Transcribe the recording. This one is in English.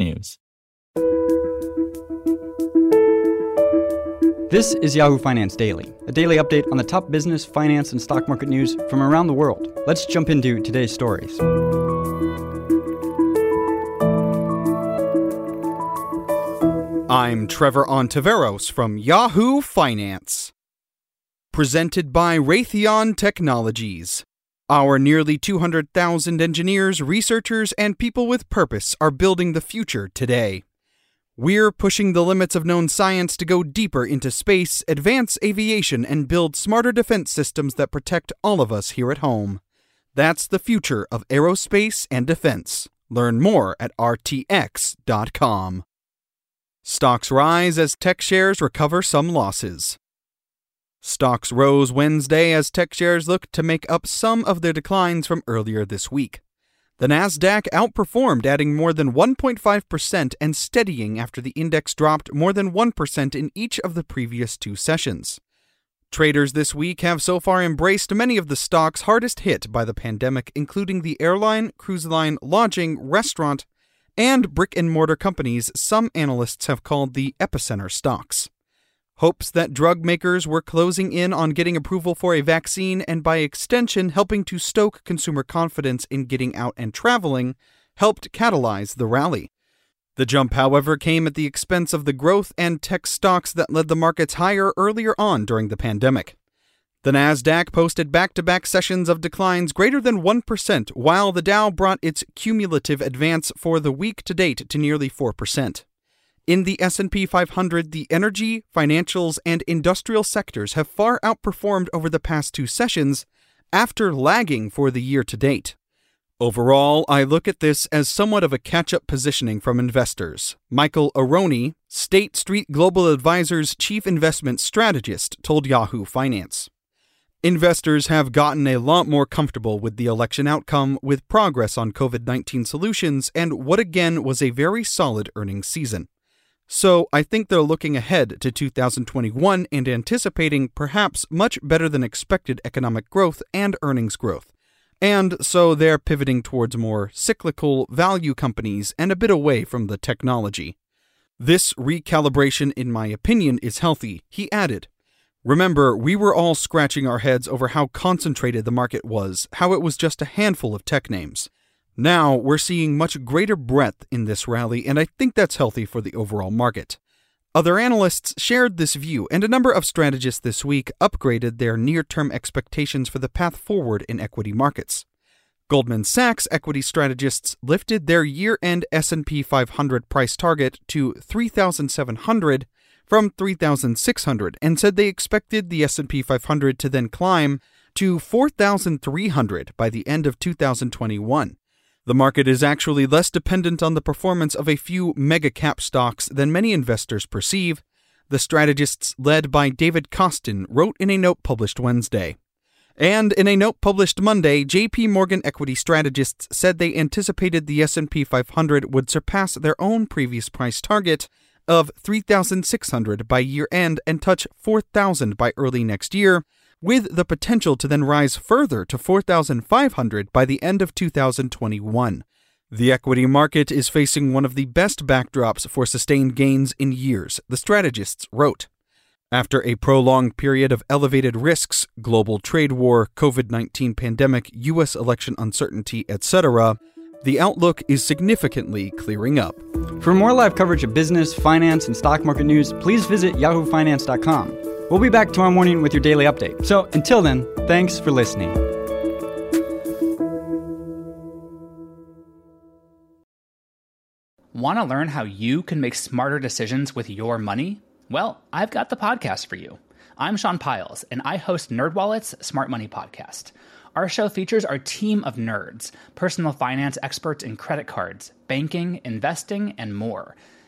technews. This is Yahoo Finance Daily, a daily update on the top business, finance, and stock market news from around the world. Let's jump into today's stories. I'm Trevor Ontiveros from Yahoo Finance. Presented by Raytheon Technologies. Our nearly 200,000 engineers, researchers, and people with purpose are building the future today. We're pushing the limits of known science to go deeper into space, advance aviation, and build smarter defense systems that protect all of us here at home. That's the future of aerospace and defense. Learn more at rtx.com. Stocks rise as tech shares recover some losses. Stocks rose Wednesday as tech shares looked to make up some of their declines from earlier this week. The Nasdaq outperformed, adding more than 1.5% and steadying after the index dropped more than 1% in each of the previous two sessions. Traders this week have so far embraced many of the stocks hardest hit by the pandemic, including the airline, cruise line, lodging, restaurant, and brick and mortar companies some analysts have called the epicenter stocks. Hopes that drug makers were closing in on getting approval for a vaccine and by extension helping to stoke consumer confidence in getting out and traveling helped catalyze the rally. The jump, however, came at the expense of the growth and tech stocks that led the markets higher earlier on during the pandemic. The Nasdaq posted back-to-back sessions of declines greater than 1%, while the Dow brought its cumulative advance for the week to date to nearly 4%. In the S&P 500, the energy, financials, and industrial sectors have far outperformed over the past two sessions after lagging for the year to date. Overall, I look at this as somewhat of a catch-up positioning from investors. Michael Arone, State Street Global Advisors chief investment strategist, told Yahoo Finance. Investors have gotten a lot more comfortable with the election outcome, with progress on COVID 19 solutions, and what again was a very solid earnings season. So I think they're looking ahead to 2021 and anticipating perhaps much better than expected economic growth and earnings growth. And so they're pivoting towards more cyclical value companies and a bit away from the technology. This recalibration, in my opinion, is healthy, he added. Remember, we were all scratching our heads over how concentrated the market was, how it was just a handful of tech names. Now we're seeing much greater breadth in this rally, and I think that's healthy for the overall market. Other analysts shared this view, and a number of strategists this week upgraded their near-term expectations for the path forward in equity markets. Goldman Sachs equity strategists lifted their year-end S&P 500 price target to 3700 from 3600 and said they expected the S&P 500 to then climb to 4300 by the end of 2021. The market is actually less dependent on the performance of a few mega cap stocks than many investors perceive, the strategists led by David Kostin wrote in a note published Wednesday. And in a note published Monday, JP Morgan equity strategists said they anticipated the S&P 500 would surpass their own previous price target of 3,600 by year end and touch 4,000 by early next year, with the potential to then rise further to 4,500 by the end of 2021. The equity market is facing one of the best backdrops for sustained gains in years, the strategists wrote. After a prolonged period of elevated risks, global trade war, COVID 19 pandemic, U.S. election uncertainty, etc., the outlook is significantly clearing up. For more live coverage of business, finance, and stock market news, please visit yahoofinance.com. We'll be back tomorrow morning with your daily update. So until then, thanks for listening. Want to learn how you can make smarter decisions with your money? Well, I've got the podcast for you. I'm Sean Pyles, and I host NerdWallet's Smart Money Podcast. Our show features our team of nerds, personal finance experts in credit cards, banking, investing, and more.